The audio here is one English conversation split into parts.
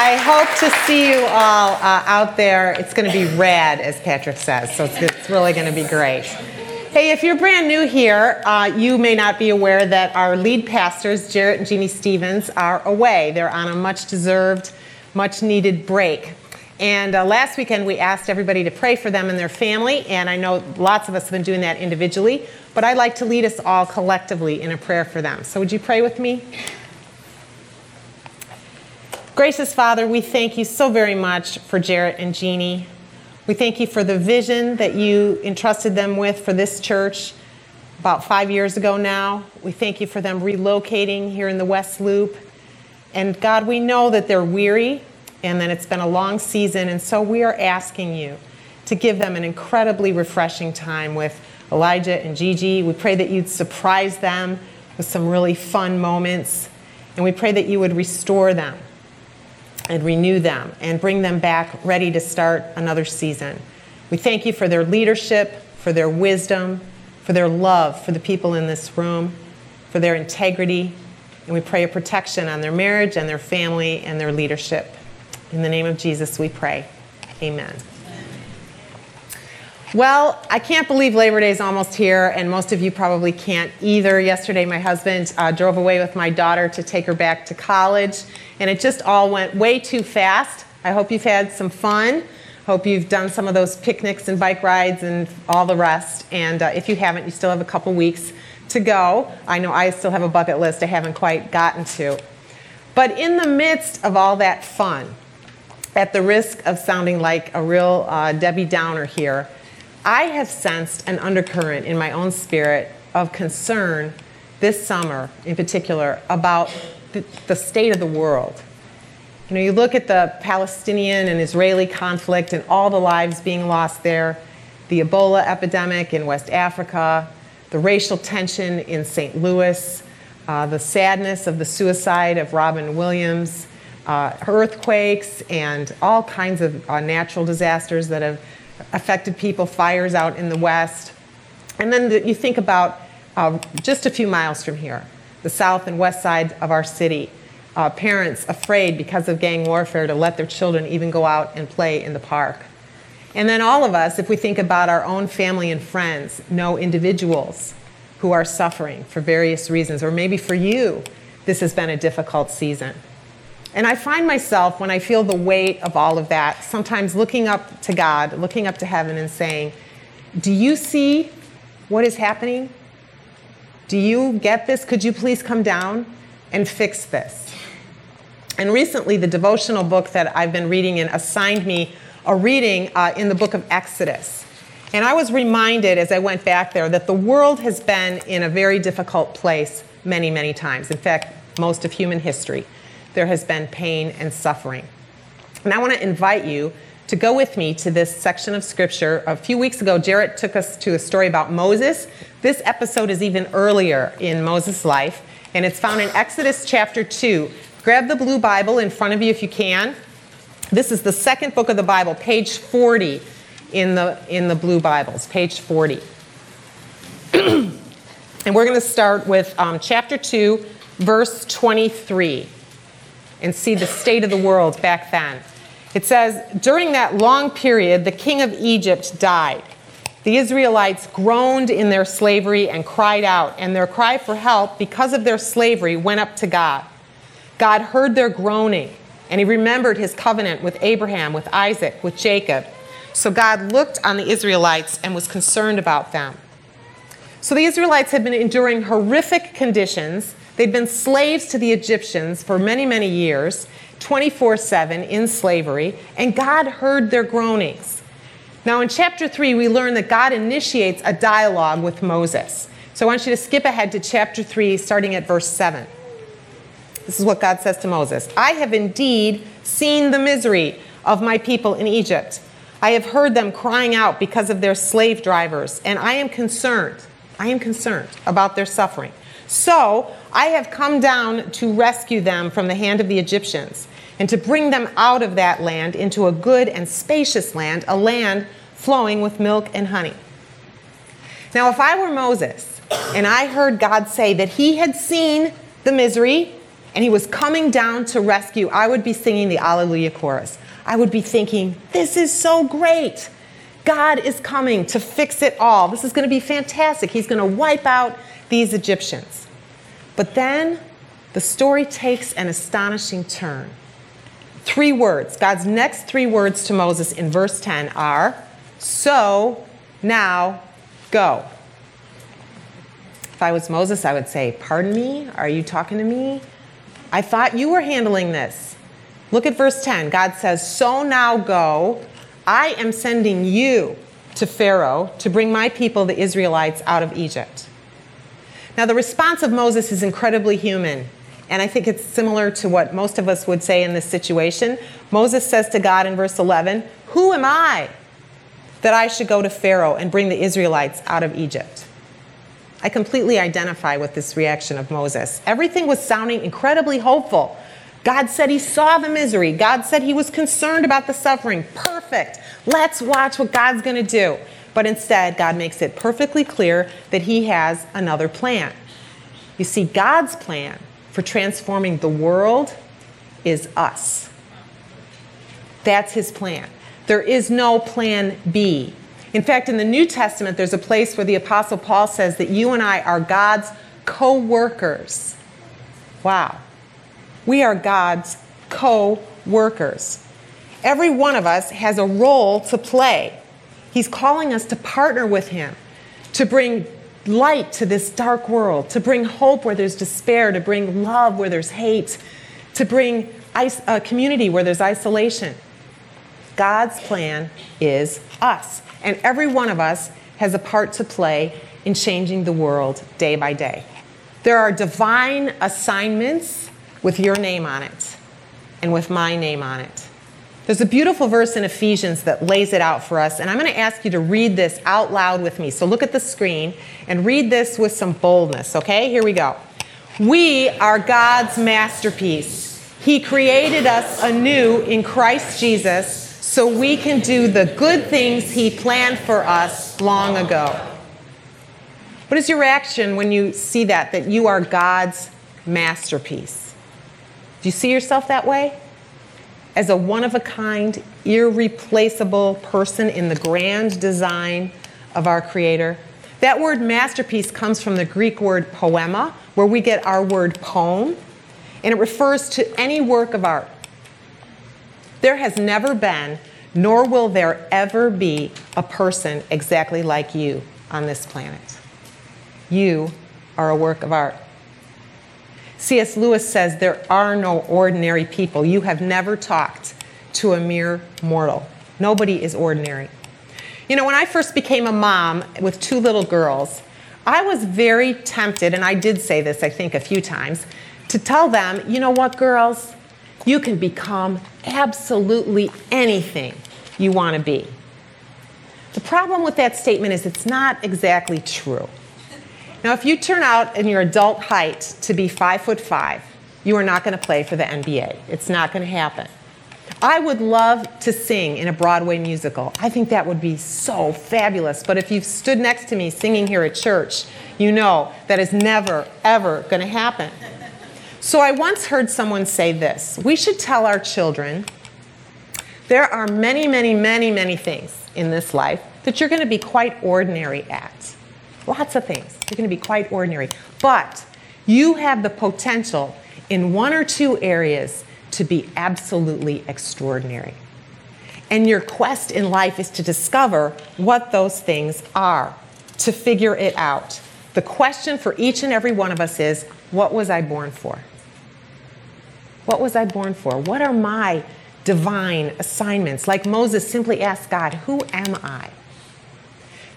I hope to see you all uh, out there. It's going to be rad, as Patrick says, so it's, it's really going to be great. Hey, if you're brand new here, uh, you may not be aware that our lead pastors, Jarrett and Jeannie Stevens, are away. They're on a much deserved, much needed break. And uh, last weekend, we asked everybody to pray for them and their family, and I know lots of us have been doing that individually, but I'd like to lead us all collectively in a prayer for them. So, would you pray with me? Gracious Father, we thank you so very much for Jarrett and Jeannie. We thank you for the vision that you entrusted them with for this church about five years ago now. We thank you for them relocating here in the West Loop. And God, we know that they're weary and that it's been a long season, and so we are asking you to give them an incredibly refreshing time with Elijah and Gigi. We pray that you'd surprise them with some really fun moments, and we pray that you would restore them and renew them and bring them back ready to start another season. We thank you for their leadership, for their wisdom, for their love for the people in this room, for their integrity, and we pray a protection on their marriage and their family and their leadership. In the name of Jesus, we pray. Amen. Well, I can't believe Labor Day is almost here, and most of you probably can't either. Yesterday, my husband uh, drove away with my daughter to take her back to college, and it just all went way too fast. I hope you've had some fun. Hope you've done some of those picnics and bike rides and all the rest. And uh, if you haven't, you still have a couple weeks to go. I know I still have a bucket list I haven't quite gotten to. But in the midst of all that fun, at the risk of sounding like a real uh, Debbie Downer here, I have sensed an undercurrent in my own spirit of concern this summer, in particular, about the, the, state of the world. You know, you look at the Palestinian and Israeli conflict and all the lives being lost there, the Ebola epidemic in West Africa, the racial tension in St. Louis, uh, the sadness of the suicide of Robin Williams, uh, earthquakes, and all kinds of uh, natural disasters that have affected people, fires out in the west. And then the, you think about uh, just a few miles from here, the south and west side of our city, uh, parents afraid because of gang warfare to let their children even go out and play in the park. And then all of us, if we think about our own family and friends, know individuals who are suffering for various reasons, or maybe for you, this has been a difficult season. And I find myself, when I feel the weight of all of that, sometimes looking up to God, looking up to heaven, and saying, Do you see what is happening? Do you get this? Could you please come down and fix this? And recently, the devotional book that I've been reading in assigned me a reading uh, in the book of Exodus. And I was reminded as I went back there that the world has been in a very difficult place many, many times. In fact, most of human history there has been pain and suffering. And I want to invite you to go with me to this section of scripture. A few weeks ago, Jarrett took us to a story about Moses. This episode is even earlier in Moses' life, and it's found in Exodus chapter 2. Grab the blue Bible in front of you if you can. This is the second book of the Bible, page 40 in the, in the blue Bibles, page 40. and we're going to start with um, chapter 2, verse 23 and see the state of the world back then. It says, During that long period, the king of Egypt died. The Israelites groaned in their slavery and cried out, and their cry for help because of their slavery went up to God. God heard their groaning, and he remembered his covenant with Abraham, with Isaac, with Jacob. So God looked on the Israelites and was concerned about them. So the Israelites had been enduring horrific conditions They'd been slaves to the Egyptians for many, many years, 24 7 in slavery, and God heard their groanings. Now, in chapter 3, we learn that God initiates a dialogue with Moses. So I want you to skip ahead to chapter 3, starting at verse 7. This is what God says to Moses I have indeed seen the misery of my people in Egypt. I have heard them crying out because of their slave drivers, and I am concerned. I am concerned about their suffering. So I have come down to rescue them from the hand of the Egyptians and to bring them out of that land into a good and spacious land, a land flowing with milk and honey. Now, if I were Moses and I heard God say that he had seen the misery, and he was coming down to rescue, I would be singing the Alleluia chorus. I would be thinking, this is so great. God is coming to fix it all. This is going to be fantastic. He's going to wipe out these Egyptians. But then the story takes an astonishing turn. Three words. God's next three words to Moses in verse 10 are So now go. If I was Moses, I would say, Pardon me? Are you talking to me? I thought you were handling this. Look at verse 10. God says, So now go. I am sending you to Pharaoh to bring my people, the Israelites, out of Egypt. Now, the response of Moses is incredibly human. And I think it's similar to what most of us would say in this situation. Moses says to God in verse 11, Who am I that I should go to Pharaoh and bring the Israelites out of Egypt? I completely identify with this reaction of Moses. Everything was sounding incredibly hopeful. God said he saw the misery. God said he was concerned about the suffering. Perfect. Let's watch what God's going to do. But instead, God makes it perfectly clear that he has another plan. You see, God's plan for transforming the world is us. That's his plan. There is no plan B. In fact, in the New Testament, there's a place where the Apostle Paul says that you and I are God's co workers. Wow. We are God's co workers. Every one of us has a role to play. He's calling us to partner with Him, to bring light to this dark world, to bring hope where there's despair, to bring love where there's hate, to bring a community where there's isolation. God's plan is us. And every one of us has a part to play in changing the world day by day. There are divine assignments with your name on it and with my name on it. There's a beautiful verse in Ephesians that lays it out for us, and I'm going to ask you to read this out loud with me. So look at the screen and read this with some boldness, okay? Here we go. We are God's masterpiece. He created us anew in Christ Jesus so we can do the good things He planned for us long ago. What is your reaction when you see that, that you are God's masterpiece? Do you see yourself that way? As a one of a kind, irreplaceable person in the grand design of our Creator? That word masterpiece comes from the Greek word poema, where we get our word poem, and it refers to any work of art there has never been, nor will there ever be, a person exactly like you on this planet. You are a work of art. C.S. Lewis says there are no ordinary people. You have never talked to a mere mortal. Nobody is ordinary. You know, when I first became a mom with two little girls, I was very tempted, and I did say this, I think, a few times, to tell them, you know what, girls, you can become absolutely anything you want to be. The problem with that statement is it's not exactly true. Now, if you turn out in your adult height to be five foot five, you are not going to play for the NBA. It's not going to happen. I would love to sing in a Broadway musical. I think that would be so fabulous. But if you've stood next to me singing here at church, you know that is never, ever going to happen. So I once heard someone say this we should tell our children there are many, many, many, many things in this life that you're going to be quite ordinary at. Lots of things. You're going to be quite ordinary. But you have the potential in one or two areas to be absolutely extraordinary. And your quest in life is to discover what those things are, to figure it out. The question for each and every one of us is what was I born for? What was I born for? What are my divine assignments? Like Moses simply asked God, Who am I?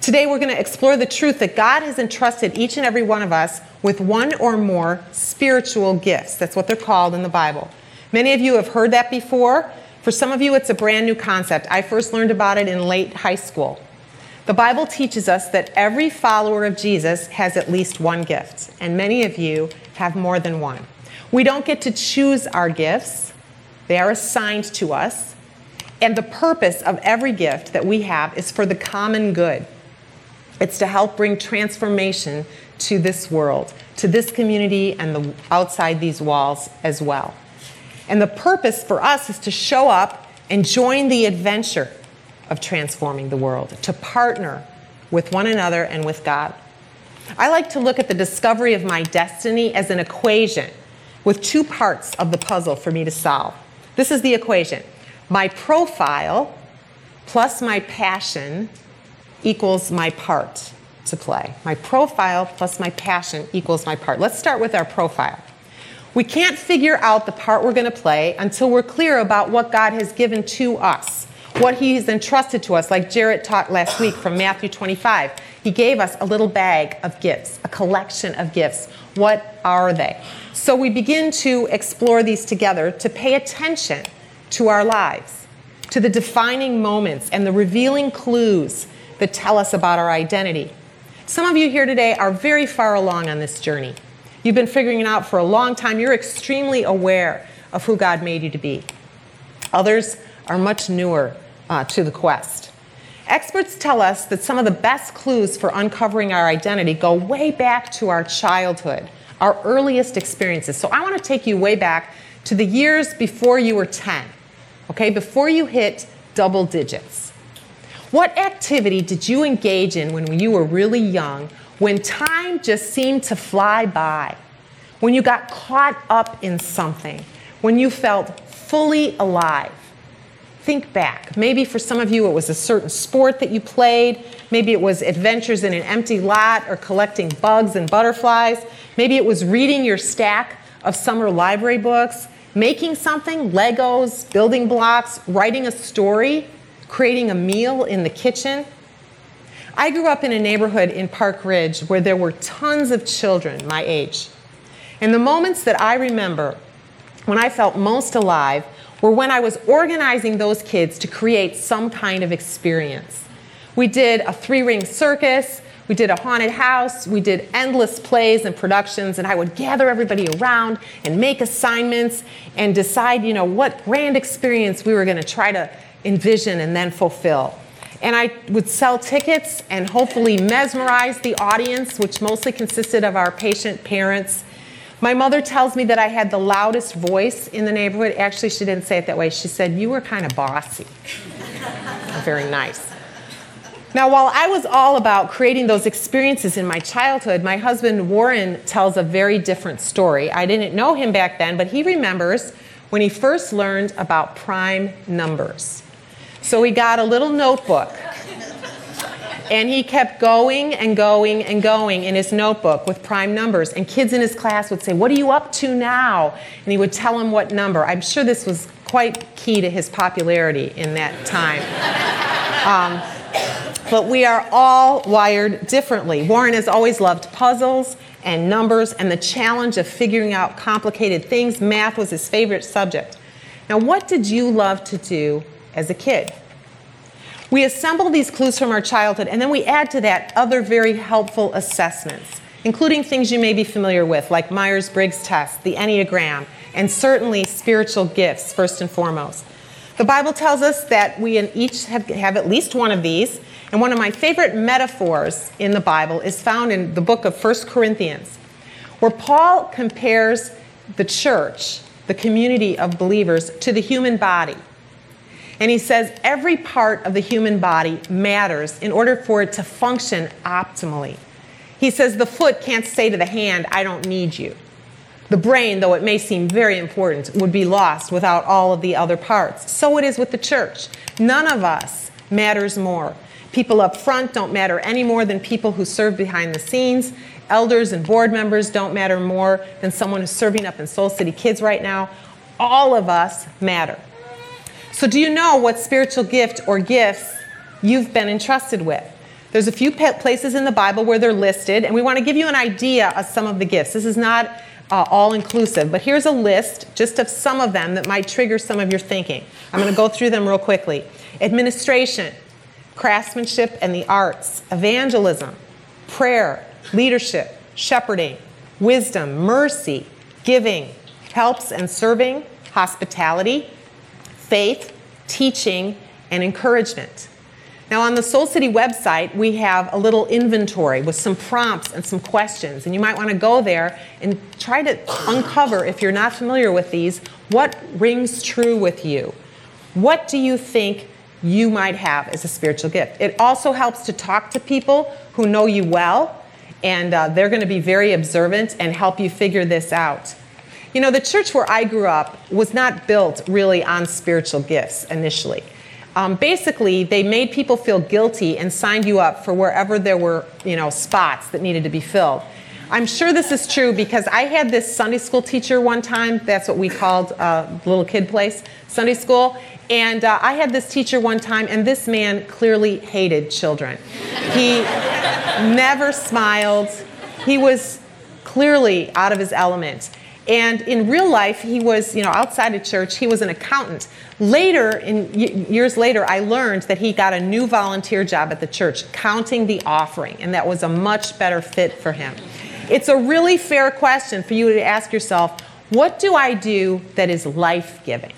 Today, we're going to explore the truth that God has entrusted each and every one of us with one or more spiritual gifts. That's what they're called in the Bible. Many of you have heard that before. For some of you, it's a brand new concept. I first learned about it in late high school. The Bible teaches us that every follower of Jesus has at least one gift, and many of you have more than one. We don't get to choose our gifts, they are assigned to us. And the purpose of every gift that we have is for the common good. It's to help bring transformation to this world, to this community, and the, outside these walls as well. And the purpose for us is to show up and join the adventure of transforming the world, to partner with one another and with God. I like to look at the discovery of my destiny as an equation with two parts of the puzzle for me to solve. This is the equation my profile plus my passion equals my part to play. My profile plus my passion equals my part. Let's start with our profile. We can't figure out the part we're going to play until we're clear about what God has given to us, what He's entrusted to us, like Jarrett taught last week from Matthew 25. He gave us a little bag of gifts, a collection of gifts. What are they? So we begin to explore these together to pay attention to our lives, to the defining moments and the revealing clues that tell us about our identity. Some of you here today are very far along on this journey. You've been figuring it out for a long time. You're extremely aware of who God made you to be. Others are much newer uh, to the quest. Experts tell us that some of the best clues for uncovering our identity go way back to our childhood, our earliest experiences. So I want to take you way back to the years before you were 10, okay, before you hit double digits. What activity did you engage in when you were really young when time just seemed to fly by, when you got caught up in something, when you felt fully alive. Think back. Maybe for some of you it was a certain sport that you played. Maybe it was adventures in an empty lot or collecting bugs and butterflies. Maybe it was reading your stack of summer library books, making something, Legos, building blocks, writing a story, creating a meal in the kitchen. I grew up in a neighborhood in Park Ridge where there were tons of children my age. And the moments that I remember when I felt most alive were when I was organizing those kids to create some kind of experience. We did a three ring circus, we did a haunted house, we did endless plays and productions, and I would gather everybody around and make assignments and decide, you know, what grand experience we were going to try to envision and then fulfill and I would sell tickets and hopefully mesmerize the audience, which mostly consisted of our patient parents. My mother tells me that I had the loudest voice in the neighborhood. Actually, she didn't say it that way. She said, You were kind of bossy. Very nice. Now, while I was all about creating those experiences in my childhood, my husband Warren tells a very different story. I didn't know him back then, but he remembers when he first learned about prime numbers. So he got a little notebook. And he kept going and going and going in his notebook with prime numbers. And kids in his class would say, What are you up to now? And he would tell them what number. I'm sure this was quite key to his popularity in that time. Um, but we are all wired differently. Warren has always loved puzzles and numbers and the challenge of figuring out complicated things. Math was his favorite subject. Now, what did you love to do as a kid. We assemble these clues from our childhood and then we add to that other very helpful assessments, including things you may be familiar with, like Myers Briggs test, the Enneagram, and certainly spiritual gifts, first and foremost. The Bible tells us that we each have, have at least one of these, and one of my favorite metaphors in the Bible is found in the book of 1 Corinthians, where Paul compares the church, the community of believers, to the human body. And he says every part of the human body matters in order for it to function optimally. He says the foot can't say to the hand, I don't need you. The brain, though it may seem very important, would be lost without all of the other parts. So it is with the church. None of us matters more. People up front don't matter any more than people who serve behind the scenes. Elders and board members don't matter more than someone who's serving up in Soul City Kids right now. All of us matter. So, do you know what spiritual gift or gifts you've been entrusted with? There's a few places in the Bible where they're listed, and we want to give you an idea of some of the gifts. This is not uh, all inclusive, but here's a list just of some of them that might trigger some of your thinking. I'm going to go through them real quickly administration, craftsmanship and the arts, evangelism, prayer, leadership, shepherding, wisdom, mercy, giving, helps and serving, hospitality, faith, teaching, and encouragement. Now, on the Soul City website, we have a little inventory with some prompts and some questions. And you might want to go there and try to uncover, if you're not familiar with these, what rings true with you. What do you think you might have as a spiritual gift? It also helps to talk to people who know you well, and uh, they're going to be very observant and help you figure this out. You know, the church where I grew up was not built really on spiritual gifts initially. Um, basically, they made people feel guilty and signed you up for wherever there were, you know, spots that needed to be filled. I'm sure this is true because I had this Sunday school teacher one time. That's what we called uh, little kid place, Sunday school. And uh, I had this teacher one time, and this man clearly hated children. He never smiled. He was clearly out of his element. And in real life, he was, you know, outside of church, he was an accountant. Later, in years later, I learned that he got a new volunteer job at the church, counting the offering, and that was a much better fit for him. It's a really fair question for you to ask yourself what do I do that is life giving?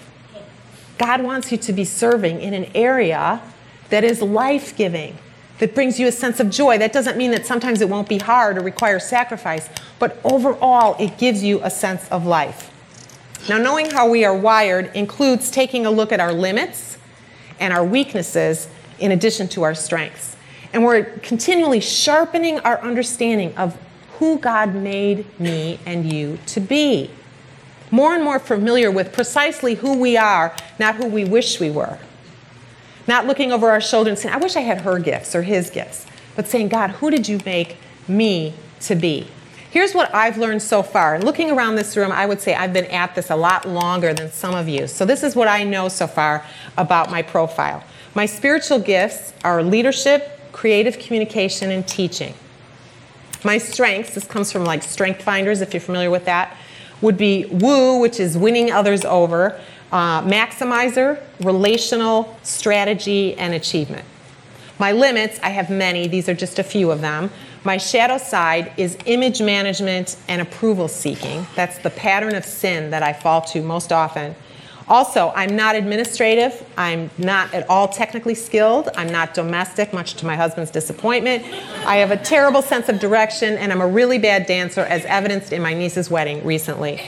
God wants you to be serving in an area that is life giving that brings you a sense of joy. That doesn't mean that sometimes it won't be hard or require sacrifice, but overall, it gives you a sense of life. Now, knowing how we are wired includes taking a look at our limits and our weaknesses in addition to our strengths. And we're continually sharpening our understanding of who God made me and you to be. More and more familiar with precisely who we are, not who we wish we were. Not looking over our shoulder and saying, I wish I had her gifts or his gifts, but saying, God, who did you make me to be? Here's what I've learned so far. Looking around this room, I would say I've been at this a lot longer than some of you. So this is what I know so far about my profile. My spiritual gifts are leadership, creative communication, and teaching. My strengths, this comes from like Strength Finders, if you're familiar with that, would be woo, which is winning others over, uh, maximizer, relational, strategy, and achievement. My limits, I have many, these are just a few of them. My shadow side is image management and approval seeking. That's the pattern of sin that I fall to most often. Also, I'm not administrative. I'm not at all technically skilled. I'm not domestic, much to my husband's disappointment. I have a terrible sense of direction, and I'm a really bad dancer, as evidenced in my niece's wedding recently.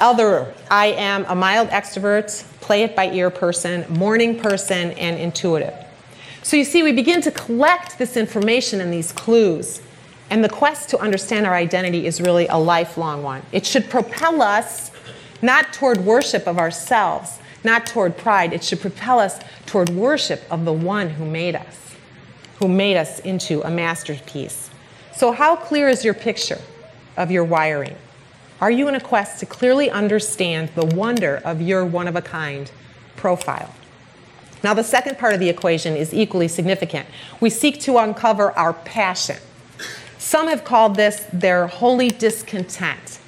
Other, I am a mild extrovert, play it by ear person, morning person, and intuitive. So you see, we begin to collect this information and these clues. And the quest to understand our identity is really a lifelong one. It should propel us not toward worship of ourselves, not toward pride. It should propel us toward worship of the one who made us, who made us into a masterpiece. So, how clear is your picture of your wiring? Are you in a quest to clearly understand the wonder of your one of a kind profile? Now, the second part of the equation is equally significant. We seek to uncover our passion. Some have called this their holy discontent.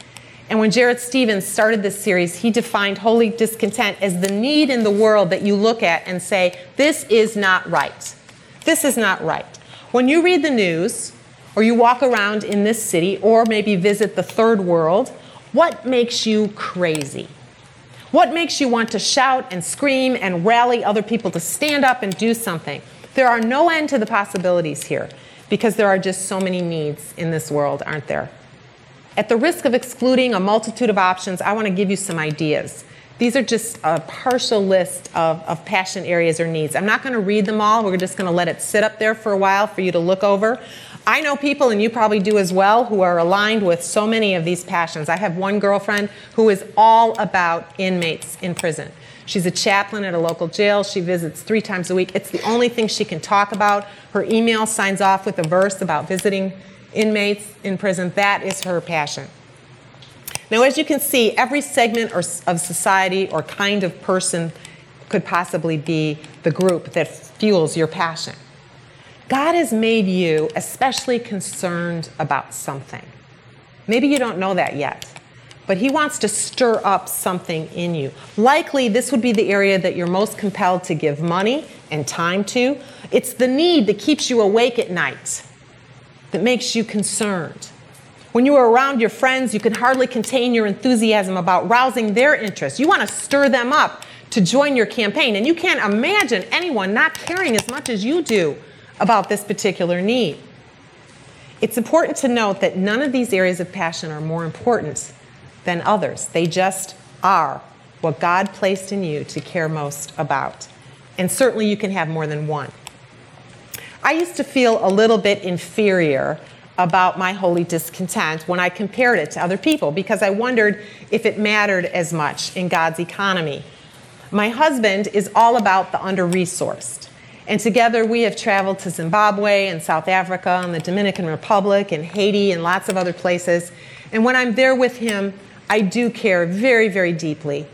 And when Jarrett Stevens started this series, he defined holy discontent as the need in the world that you look at and say, This is not right. This is not right. When you read the news, or you walk around in this city, or maybe visit the third world, what makes you crazy? What makes you want to shout and scream and rally other people to stand up and do something? There are no end to the possibilities here because there are just so many needs in this world, aren't there? At the risk of excluding a multitude of options, I want to give you some ideas. These are just a partial list of, of passion areas or needs. I'm not going to read them all. We're just going to let it sit up there for a while for you to look over. I know people, and you probably do as well, who are aligned with so many of these passions. I have one girlfriend who is all about inmates in prison. She's a chaplain at a local jail. She visits three times a week. It's the only thing she can talk about. Her email signs off with a verse about visiting inmates in prison. That is her passion. Now, as you can see, every segment of society or kind of person could possibly be the group that fuels your passion. God has made you especially concerned about something. Maybe you don't know that yet, but He wants to stir up something in you. Likely, this would be the area that you're most compelled to give money and time to. It's the need that keeps you awake at night, that makes you concerned. When you are around your friends, you can hardly contain your enthusiasm about rousing their interest. You want to stir them up to join your campaign. And you can't imagine anyone not caring as much as you do about this particular need. It's important to note that none of these areas of passion are more important than others. They just are what God placed in you to care most about. And certainly you can have more than one. I used to feel a little bit inferior about my holy discontent when I compared it to other people because I wondered if it mattered as much in God's economy. My husband is all about the under resourced. And together we have traveled to Zimbabwe and South Africa and the Dominican Republic and Haiti and lots of other places. And when I'm there with him, I do care very, very deeply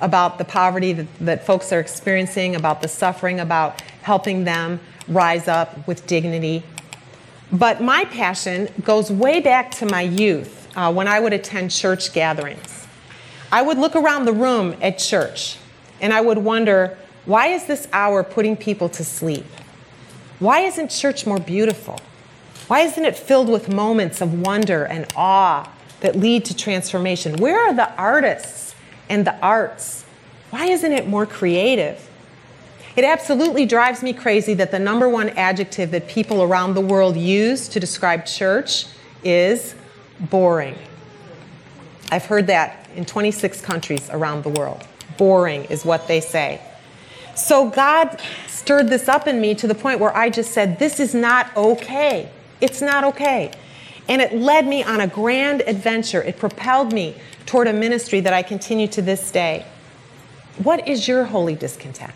about the poverty that, that folks are experiencing, about the suffering, about helping them rise up with dignity. But my passion goes way back to my youth uh, when I would attend church gatherings. I would look around the room at church and I would wonder why is this hour putting people to sleep? Why isn't church more beautiful? Why isn't it filled with moments of wonder and awe that lead to transformation? Where are the artists and the arts? Why isn't it more creative? It absolutely drives me crazy that the number one adjective that people around the world use to describe church is boring. I've heard that in 26 countries around the world. Boring is what they say. So God stirred this up in me to the point where I just said, This is not okay. It's not okay. And it led me on a grand adventure. It propelled me toward a ministry that I continue to this day. What is your holy discontent?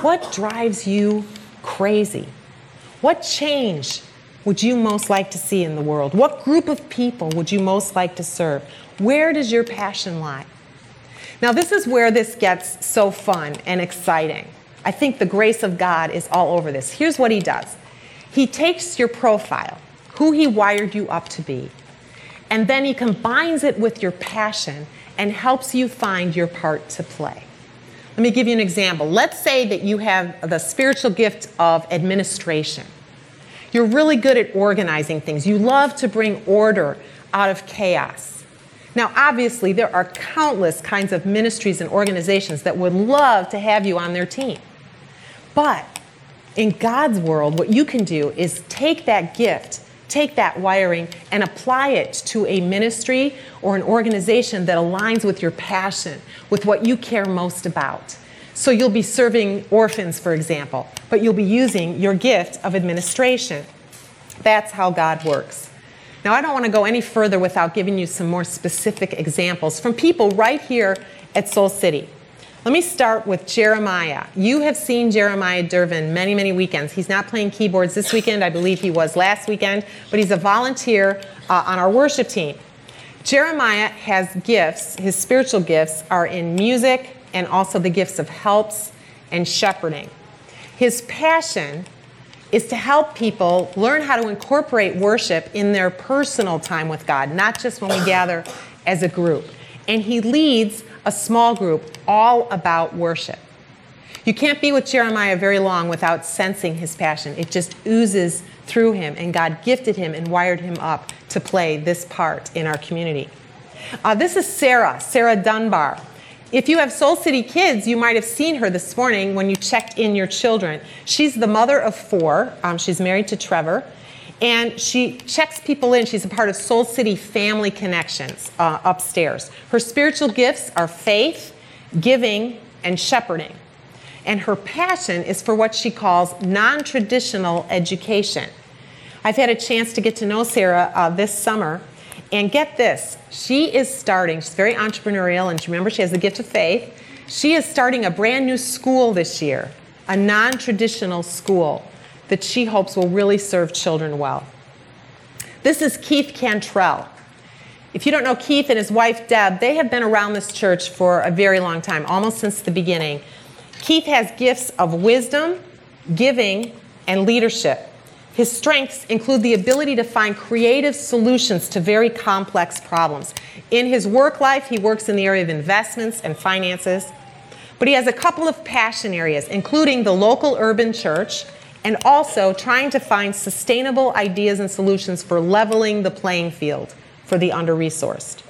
What drives you crazy? What change would you most like to see in the world? What group of people would you most like to serve? Where does your passion lie? Now, this is where this gets so fun and exciting. I think the grace of God is all over this. Here's what He does He takes your profile, who He wired you up to be, and then He combines it with your passion and helps you find your part to play. Let me give you an example. Let's say that you have the spiritual gift of administration. You're really good at organizing things. You love to bring order out of chaos. Now, obviously, there are countless kinds of ministries and organizations that would love to have you on their team. But in God's world, what you can do is take that gift, take that wiring, and apply it to a ministry or an organization that aligns with your passion, with what you care most about. So you'll be serving orphans, for example, but you'll be using your gift of administration. That's how God works. Now, I don't want to go any further without giving you some more specific examples from people right here at Soul City. Let me start with Jeremiah. You have seen Jeremiah Dervin many, many weekends. He's not playing keyboards this weekend. I believe he was last weekend, but he's a volunteer uh, on our worship team. Jeremiah has gifts. His spiritual gifts are in music and also the gifts of helps and shepherding. His passion is to help people learn how to incorporate worship in their personal time with God, not just when we gather as a group. And he leads a small group all about worship. You can't be with Jeremiah very long without sensing his passion. It just oozes through him, and God gifted him and wired him up to play this part in our community. Uh, this is Sarah, Sarah Dunbar. If you have Soul City kids, you might have seen her this morning when you checked in your children. She's the mother of four. Um, she's married to Trevor. And she checks people in. She's a part of Soul City Family Connections uh, upstairs. Her spiritual gifts are faith, giving, and shepherding. And her passion is for what she calls non traditional education. I've had a chance to get to know Sarah uh, this summer, and get this, she is starting, she's very entrepreneurial, and remember, she has the gift of faith. She is starting a brand new school this year, a non traditional school that she hopes will really serve children well. This is Keith Cantrell. If you don't know Keith and his wife Deb, they have been around this church for a very long time, almost since the beginning. Keith has gifts of wisdom, giving, and leadership. His strengths include the ability to find creative solutions to very complex problems. In his work life, he works in the area of investments and finances, but he has a couple of passion areas, including the local urban church and also trying to find sustainable ideas and solutions for leveling the playing field for the under resourced.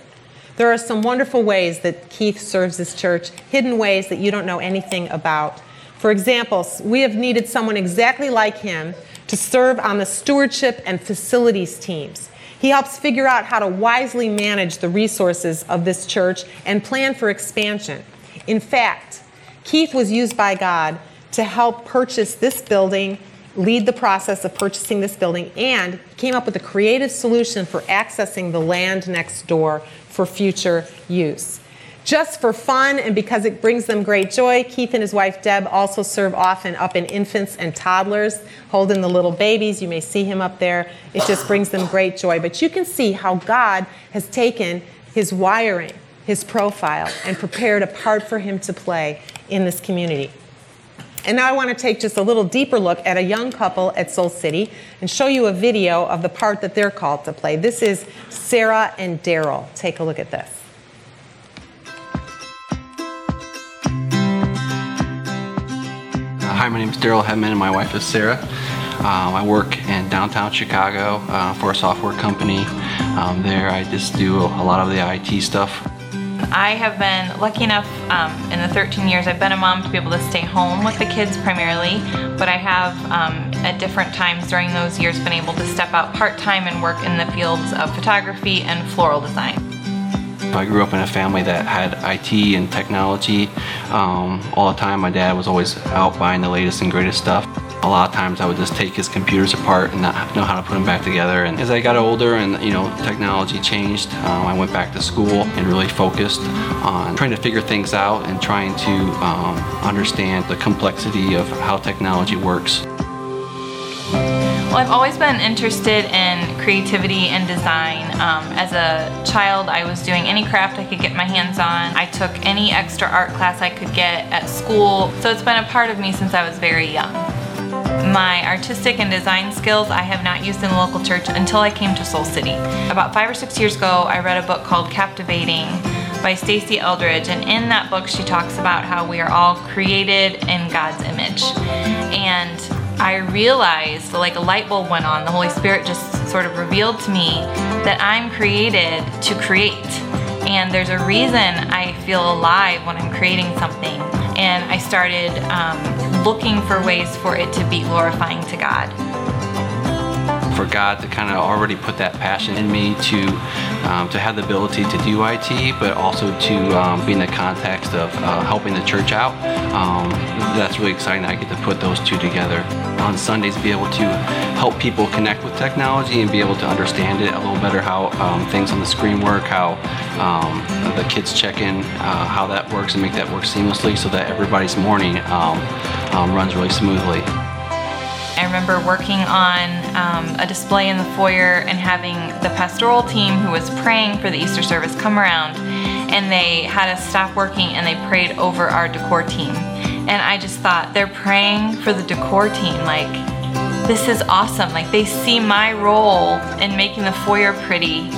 There are some wonderful ways that Keith serves his church, hidden ways that you don't know anything about. For example, we have needed someone exactly like him to serve on the stewardship and facilities teams. He helps figure out how to wisely manage the resources of this church and plan for expansion. In fact, Keith was used by God to help purchase this building, lead the process of purchasing this building, and came up with a creative solution for accessing the land next door for future use. Just for fun and because it brings them great joy, Keith and his wife Deb also serve often up in infants and toddlers, holding the little babies. You may see him up there. It just brings them great joy. But you can see how God has taken his wiring, his profile, and prepared a part for him to play in this community. And now I want to take just a little deeper look at a young couple at Soul City and show you a video of the part that they're called to play. This is Sarah and Daryl. Take a look at this. Hi, my name is Daryl Hedman and my wife is Sarah. Um, I work in downtown Chicago uh, for a software company. Um, there I just do a lot of the IT stuff. I have been lucky enough um, in the 13 years I've been a mom to be able to stay home with the kids primarily, but I have um, at different times during those years been able to step out part-time and work in the fields of photography and floral design. I grew up in a family that had IT and technology um, all the time. My dad was always out buying the latest and greatest stuff. A lot of times I would just take his computers apart and not know how to put them back together. And as I got older and you know technology changed, um, I went back to school and really focused on trying to figure things out and trying to um, understand the complexity of how technology works. Well, I've always been interested in creativity and design. Um, as a child, I was doing any craft I could get my hands on. I took any extra art class I could get at school, so it's been a part of me since I was very young. My artistic and design skills I have not used in the local church until I came to Soul City. About five or six years ago, I read a book called Captivating by Stasi Eldredge, and in that book, she talks about how we are all created in God's image. And I realized, like a light bulb went on, the Holy Spirit just sort of revealed to me that I'm created to create. And there's a reason I feel alive when I'm creating something. And I started um, looking for ways for it to be glorifying to God for God to kind of already put that passion in me to um, to have the ability to do IT, but also to um, be in the context of uh, helping the church out. Um, that's really exciting. That I get to put those two together on Sundays, be able to help people connect with technology and be able to understand it a little better. How um, things on the screen work, how um, the kids check in, uh, how that works, and make that work seamlessly so that everybody's morning um, runs really smoothly. I remember working on um, a display in the foyer and having the pastoral team who was praying for the Easter service come around and they had us stop working and they prayed over our decor team. And I just thought, they're praying for the decor team. Like, this is awesome. Like, they see my role in making the foyer pretty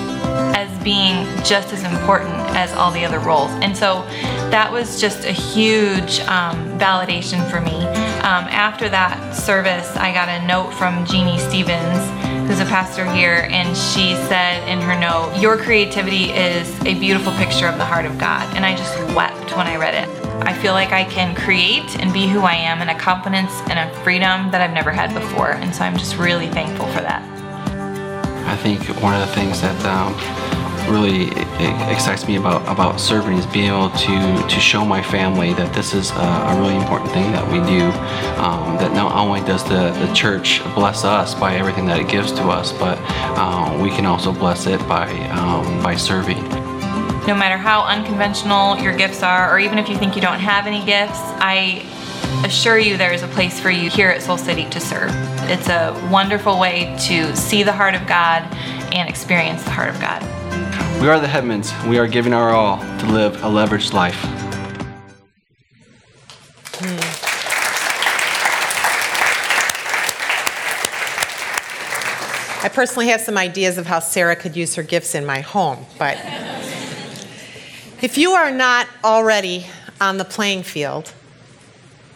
as being just as important as all the other roles. And so that was just a huge um, validation for me. Um, after that service, I got a note from Jeannie Stevens, who's a pastor here, and she said in her note, Your creativity is a beautiful picture of the heart of God. And I just wept when I read it. I feel like I can create and be who I am in a confidence and a freedom that I've never had before. And so I'm just really thankful for that. I think one of the things that um, really excites me about, about serving is being able to, to show my family that this is a, a really important thing that we do. Um, that not only does the, the church bless us by everything that it gives to us, but uh, we can also bless it by, um, by serving. No matter how unconventional your gifts are, or even if you think you don't have any gifts, I assure you there is a place for you here at Soul City to serve. It's a wonderful way to see the heart of God and experience the heart of God. We are the Hedmans. We are giving our all to live a leveraged life. Hmm. I personally have some ideas of how Sarah could use her gifts in my home, but if you are not already on the playing field,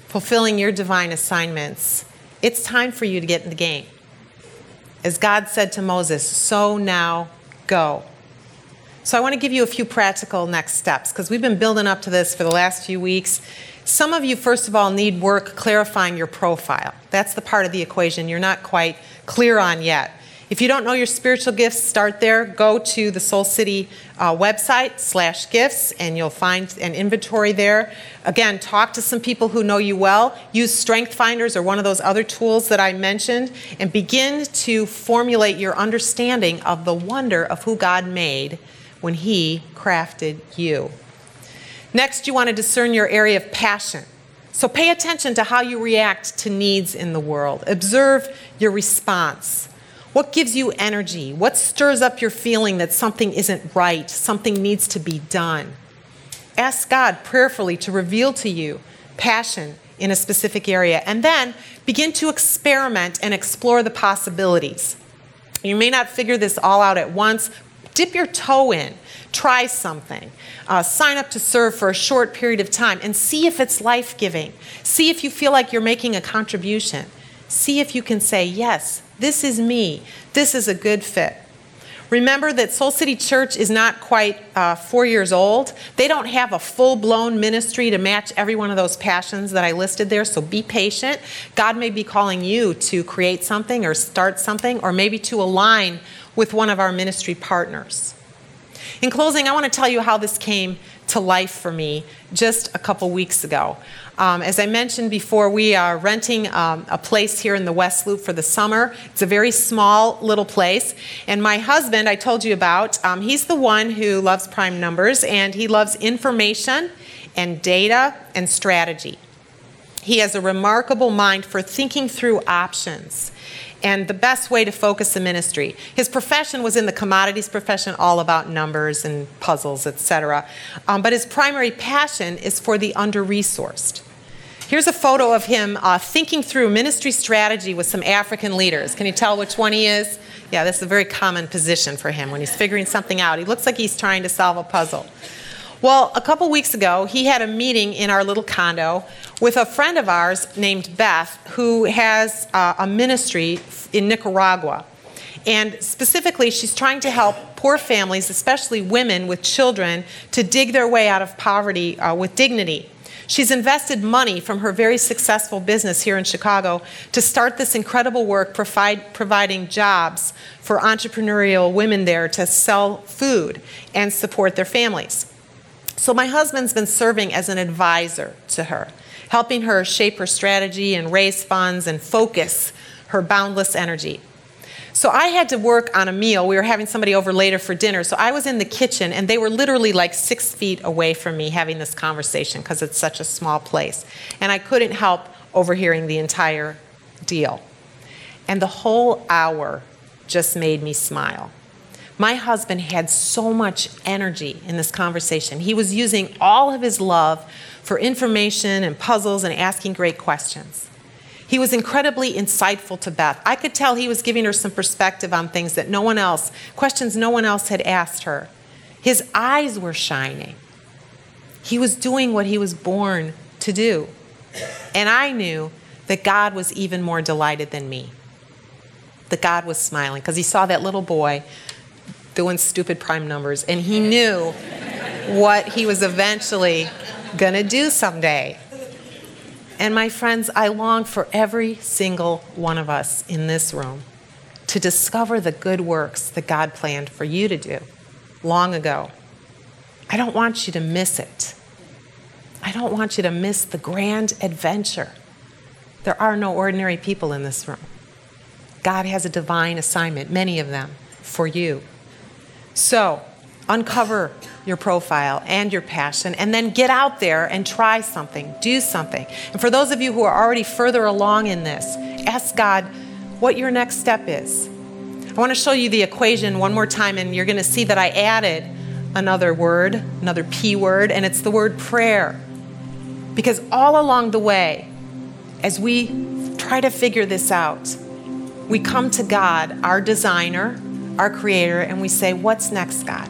fulfilling your divine assignments, it's time for you to get in the game. As God said to Moses, so now go. So I want to give you a few practical next steps because we've been building up to this for the last few weeks. Some of you, first of all, need work clarifying your profile. That's the part of the equation you're not quite clear on yet. If you don't know your spiritual gifts, start there. Go to the Soul City uh, website slash gifts, and you'll find an inventory there. Again, talk to some people who know you well. Use Strength Finders or one of those other tools that I mentioned, and begin to formulate your understanding of the wonder of who God made when He crafted you. Next, you want to discern your area of passion. So pay attention to how you react to needs in the world. Observe your response. What gives you energy? What stirs up your feeling that something isn't right, something needs to be done? Ask God prayerfully to reveal to you passion in a specific area, and then begin to experiment and explore the possibilities. You may not figure this all out at once. Dip your toe in, try something, uh, sign up to serve for a short period of time, and see if it's life giving. See if you feel like you're making a contribution. See if you can say, Yes, this is me. This is a good fit. Remember that Soul City Church is not quite uh, four years old. They don't have a full blown ministry to match every one of those passions that I listed there, so be patient. God may be calling you to create something or start something, or maybe to align with one of our ministry partners. In closing, I want to tell you how this came to life for me just a couple weeks ago. Um, as I mentioned before, we are renting um, a place here in the West Loop for the summer. It's a very small little place. And my husband, I told you about, um, he's the one who loves prime numbers and he loves information and data and strategy. He has a remarkable mind for thinking through options and the best way to focus the ministry. His profession was in the commodities profession, all about numbers and puzzles, etc. Um, but his primary passion is for the under resourced. Here's a photo of him uh, thinking through ministry strategy with some African leaders. Can you tell which one he is? Yeah, this is a very common position for him when he's figuring something out. He looks like he's trying to solve a puzzle. Well, a couple weeks ago, he had a meeting in our little condo with a friend of ours named Beth, who has uh, a ministry in Nicaragua. And specifically, she's trying to help poor families, especially women with children, to dig their way out of poverty uh, with dignity. She's invested money from her very successful business here in Chicago to start this incredible work, provide, providing jobs for entrepreneurial women there to sell food and support their families. So, my husband's been serving as an advisor to her, helping her shape her strategy and raise funds and focus her boundless energy. So I had to work on a meal. We were having somebody over later for dinner. So I was in the kitchen, and they were literally like six feet away from me having this conversation because it's such a small place. And I couldn't help overhearing the entire deal. And the whole hour just made me smile. My husband had so much energy in this conversation. He was using all of his love for information and puzzles and asking great questions. He was incredibly insightful to Beth. I could tell he was giving her some perspective on things that no one else, questions no one else had asked her. His eyes were shining. He was doing what he was born to do. And I knew that God was even more delighted than me. That God was smiling because he saw that little boy doing stupid prime numbers, and he knew what he was eventually going to do someday. And my friends, I long for every single one of us in this room to discover the good works that God planned for you to do long ago. I don't want you to miss it. I don't want you to miss the grand adventure. There are no ordinary people in this room. God has a divine assignment, many of them, for you. So, uncover your profile and your passion, and then get out there and try something, do something. And for those of you who are already further along in this, ask God what your next step is. I want to show you the equation one more time, and you're going to see that I added another word, another P word, and it's the word prayer. Because all along the way, as we try to figure this out, we come to God, our designer, our Creator, and we say, What's next, God?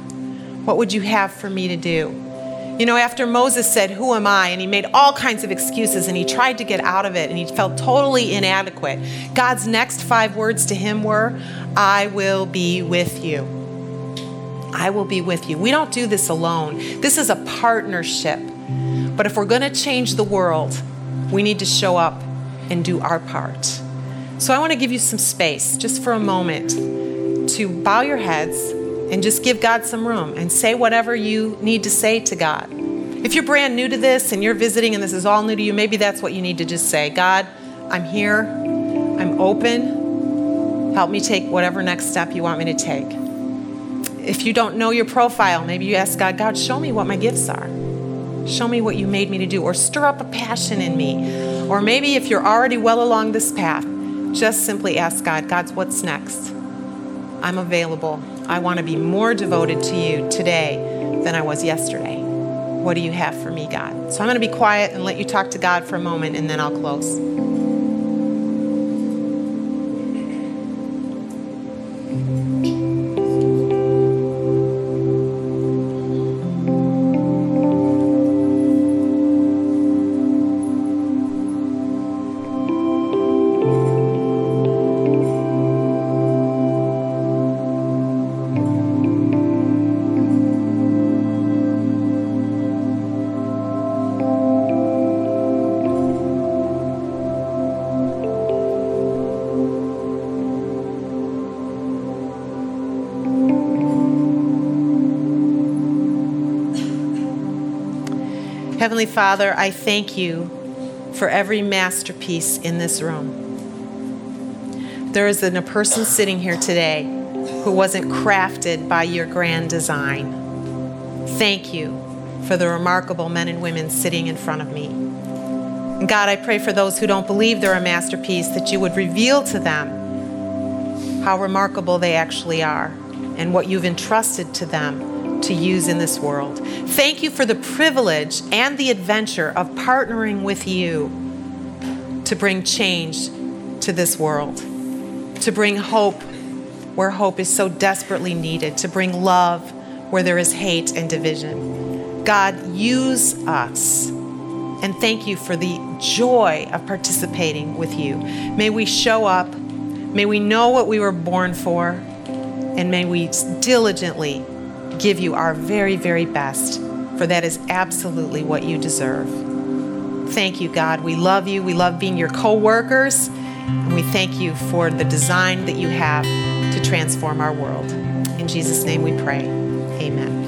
What would you have for me to do? You know, after Moses said, Who am I? and he made all kinds of excuses and he tried to get out of it and he felt totally inadequate, God's next five words to him were, I will be with you. I will be with you. We don't do this alone, this is a partnership. But if we're going to change the world, we need to show up and do our part. So I want to give you some space just for a moment to bow your heads and just give God some room and say whatever you need to say to God. If you're brand new to this and you're visiting and this is all new to you, maybe that's what you need to just say God, I'm here, I'm open. Help me take whatever next step you want me to take. If you don't know your profile, maybe you ask God, God, show me what my gifts are. Show me what you made me to do, or stir up a passion in me. Or maybe if you're already well along this path, just simply ask God, God's what's next? I'm available. I want to be more devoted to you today than I was yesterday. What do you have for me, God? So I'm going to be quiet and let you talk to God for a moment, and then I'll close. Heavenly Father, I thank you for every masterpiece in this room. There isn't a person sitting here today who wasn't crafted by your grand design. Thank you for the remarkable men and women sitting in front of me. And God, I pray for those who don't believe they're a masterpiece that you would reveal to them how remarkable they actually are and what you've entrusted to them to use in this world. Thank you for the privilege and the adventure of partnering with you to bring change to this world, to bring hope where hope is so desperately needed, to bring love where there is hate and division. God, use us. And thank you for the joy of participating with you. May we show up. May we know what we were born for. And may we diligently give you our very, very best, for that is absolutely what you deserve. Thank you, God. We love you. We love being your co workers. And we thank you for the design that you have to transform our world. In Jesus' name we pray. Amen.